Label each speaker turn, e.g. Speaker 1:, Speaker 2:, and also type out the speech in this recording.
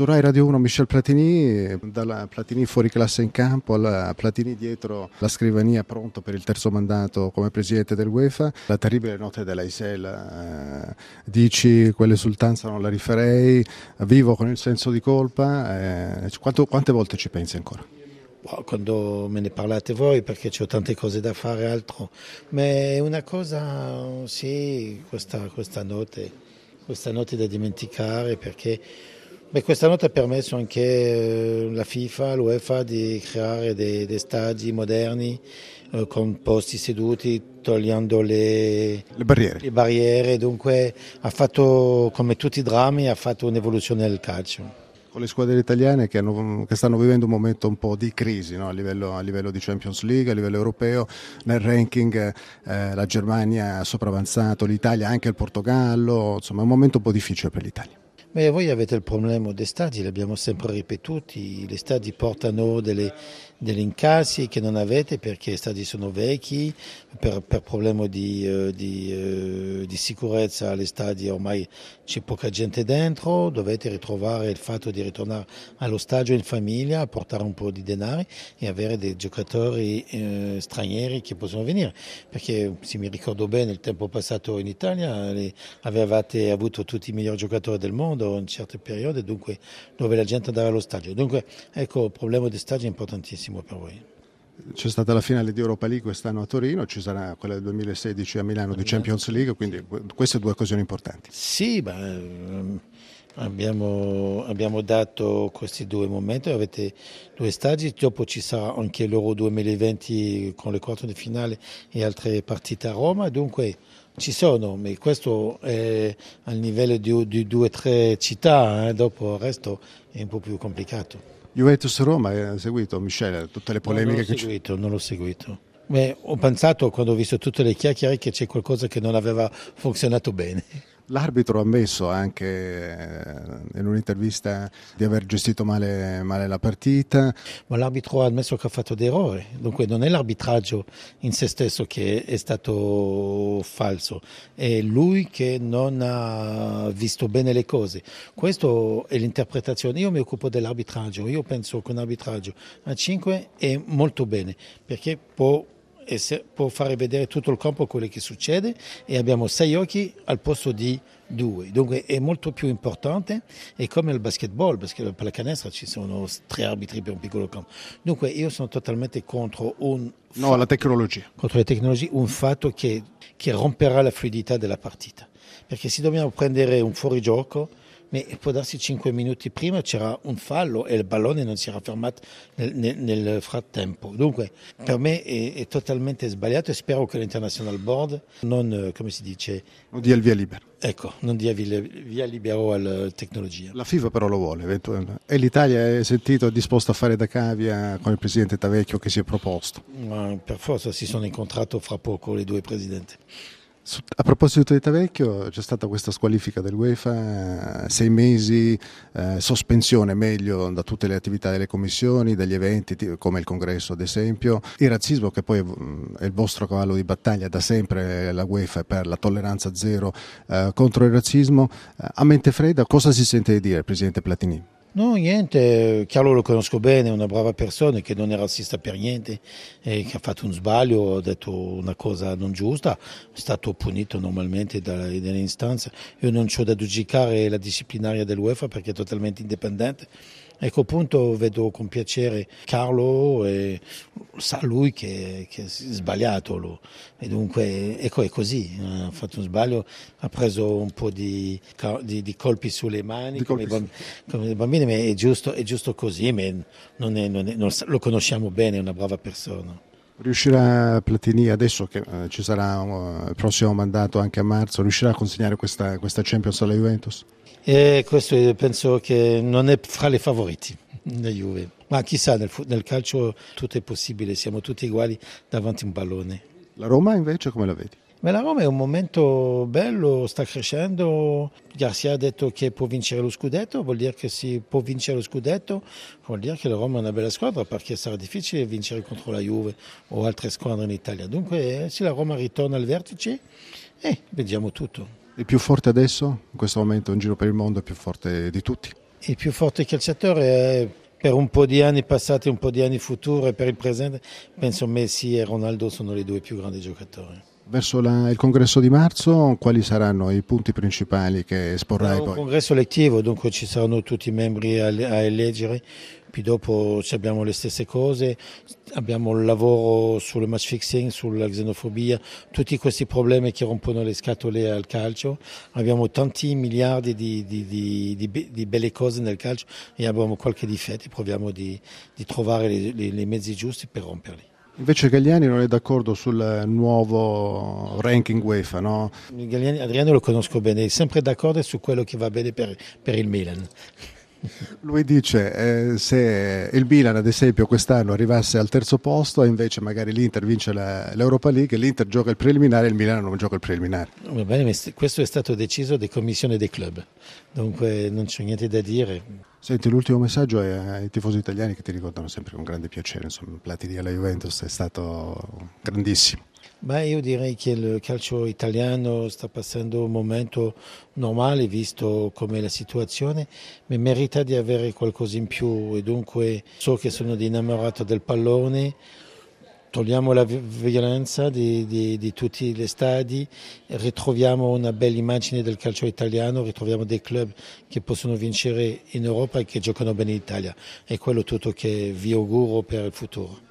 Speaker 1: Su Rai Radio 1 Michel Platini, dalla Platini fuori classe in campo alla Platini dietro la scrivania pronto per il terzo mandato come presidente del UEFA, la terribile notte dell'Aisel, eh, dici quell'esultanza non la rifarei, vivo con il senso di colpa, eh, quanto, quante volte ci pensi ancora?
Speaker 2: Quando me ne parlate voi perché ho tante cose da fare altro, ma è una cosa, sì, questa, questa notte, questa notte da dimenticare perché Beh, questa notte ha permesso anche eh, la FIFA, l'UEFA di creare dei, dei stadi moderni eh, con posti seduti, togliendo le,
Speaker 1: le, barriere.
Speaker 2: le, barriere. Dunque ha fatto, come tutti i drammi, ha fatto un'evoluzione del calcio.
Speaker 1: Con le squadre italiane che, hanno, che stanno vivendo un momento un po' di crisi no? a, livello, a, livello, di Champions League, a livello europeo, nel ranking eh, la Germania ha sopravanzato, l'Italia anche il Portogallo, insomma è un momento un po' difficile per l'Italia.
Speaker 2: Ma voi avete il problema dei stadi, l'abbiamo sempre ripetuti, gli stadi portano delle, degli incassi che non avete perché gli stadi sono vecchi, per, per problemi di, uh, di, uh, di, sicurezza agli stadi ormai c'è poca gente dentro, dovete ritrovare il fatto di ritornare allo stadio in famiglia, portare un po' di denari e avere dei giocatori uh, stranieri che possono venire, perché se mi ricordo bene il tempo passato in Italia avevate avuto tutti i migliori giocatori del mondo, mondo in certe periodi, dove la gente andava allo stadio. Dunque ecco il problema di stadio è importantissimo per voi.
Speaker 1: C'è stata la finale di Europa League quest'anno a Torino, ci sarà quella del 2016 a Milano di Champions League, quindi queste due occasioni importanti.
Speaker 2: Sì, beh, abbiamo, abbiamo, dato questi due momenti, avete due stadi, dopo ci sarà anche l'Euro 2020 con le quarto di finale e altre partite a Roma, dunque ci sono, ma questo è al livello di, di due o tre città, eh? dopo il resto è un po' più complicato.
Speaker 1: Juventus-Roma, hai seguito Michele, tutte le polemiche
Speaker 2: che
Speaker 1: c'è?
Speaker 2: Non l'ho seguito. Beh, ho pensato quando ho visto tutte le chiacchiere che c'è qualcosa che non aveva funzionato bene.
Speaker 1: L'arbitro ha ammesso anche eh, in un'intervista di aver gestito male, male, la partita.
Speaker 2: Ma l'arbitro ha ammesso che ha fatto dei errori, dunque non è l'arbitraggio in se stesso che è stato falso, è lui che non ha visto bene le cose. Questa è l'interpretazione. Io mi occupo dell'arbitraggio, io penso che un arbitraggio a 5 è molto bene perché può e se, può fare vedere tutto il campo quello che succede e abbiamo sei occhi al posto di due. Dunque è molto più importante e come il basketball, perché per la canestro ci sono tre arbitri per un piccolo campo. Dunque io sono totalmente contro un...
Speaker 1: No, la tecnologia.
Speaker 2: Contro le tecnologie, un fatto che, che romperà la fluidità della partita. Perché se dobbiamo prendere un fuorigioco può darsi 5 minuti prima c'era un fallo e il pallone non si era fermato nel, nel, nel frattempo. Dunque per me è, è, totalmente sbagliato e spero che l'International Board non, eh, come si dice...
Speaker 1: Non dia il via libero.
Speaker 2: Ecco, non dia via libero alla tecnologia.
Speaker 1: La FIFA però lo vuole e l'Italia è sentito disposto a fare da cavia con il presidente Tavecchio che si è proposto.
Speaker 2: Ma per forza si sono incontrati fra poco le due presidenti.
Speaker 1: A proposito di Tavecchio, c'è stata questa squalifica dell'UEFA, sei mesi, eh, sospensione meglio da tutte le attività delle commissioni, dagli eventi come il congresso ad esempio, il razzismo che poi è il vostro cavallo di battaglia da sempre, la UEFA per la tolleranza zero eh, contro il razzismo. Eh, a mente fredda cosa si sente di dire Presidente Platini?
Speaker 2: No, niente, Carlo lo conosco bene, è una brava persona che non è razzista per niente, e che ha fatto un sbaglio, ha detto una cosa non giusta, è stato punito normalmente dalle, dalle istanze. Io non ho da giudicare la disciplinaria dell'UEFA perché è totalmente indipendente Ecco appunto vedo con piacere Carlo e sa lui che, che è sbagliato lo, e dunque ecco è così, ha fatto un sbaglio, ha preso un po' di, di, di colpi sulle mani come, colpi. I come, i bambini, ma è giusto, è giusto così, non è, non è, non, lo conosciamo bene, è una brava persona.
Speaker 1: Riuscirà Platini, adesso che eh, ci sarà uh, il prossimo mandato anche a marzo, riuscirà a consegnare questa, questa Champions alla Juventus?
Speaker 2: E questo penso che non è fra le favoriti da Juve. Ma chissà, nel, nel, calcio tutto è possibile, siamo tutti uguali davanti a un pallone.
Speaker 1: La Roma invece come la vedi?
Speaker 2: Ma la Roma è un momento bello, sta crescendo. Garcia ha detto che può vincere lo scudetto, vuol dire che si può vincere lo scudetto, vuol dire che la Roma è una bella squadra perché sarà difficile vincere contro la Juve o altre squadre in Italia. Dunque, se la Roma ritorna al vertice, eh, vediamo tutto.
Speaker 1: Il più forte adesso, in questo momento in giro per il mondo, è più forte di tutti?
Speaker 2: Il più forte calciatore è per un po' di anni passati, un po' di anni futuri e per il presente, penso Messi e Ronaldo sono i due più grandi giocatori.
Speaker 1: Verso la, il congresso di marzo, quali saranno i punti principali che esporrai
Speaker 2: È un
Speaker 1: poi?
Speaker 2: congresso elettivo, dunque ci saranno tutti i membri a, a eleggere, poi dopo abbiamo le stesse cose, abbiamo il lavoro sul match fixing, sulla xenofobia, tutti questi problemi che rompono le scatole al calcio, abbiamo tanti miliardi di, di, di, di be- di belle cose nel calcio e abbiamo qualche difetto, proviamo di, trovare i mezzi giusti per romperli.
Speaker 1: Invece Gagliani non è d'accordo sul nuovo ranking UEFA, no?
Speaker 2: Galliani, Adriano lo conosco bene, è sempre d'accordo su quello che va bene per, per il Milan.
Speaker 1: Lui dice eh, se il Milan ad esempio quest'anno arrivasse al terzo posto e invece magari l'Inter vince la, l'Europa League, l'Inter gioca il preliminare e il Milan non gioca il preliminare.
Speaker 2: Va bene, questo è stato deciso da commissione dei club, dunque non c'è niente da dire.
Speaker 1: Senti, l'ultimo messaggio è ai tifosi italiani che ti ricordano sempre con grande piacere, insomma, Platini alla Juventus è stato grandissimo.
Speaker 2: Beh, io direi che il calcio italiano sta passando un momento normale visto come la situazione, ma merita di avere qualcosa in più. E dunque so che sono innamorato del pallone, togliamo la violenza di, di, di, tutti gli stadi, ritroviamo una bella immagine del calcio italiano, ritroviamo dei club che possono vincere in Europa e che giocano bene in Italia. È quello tutto che vi auguro per il futuro.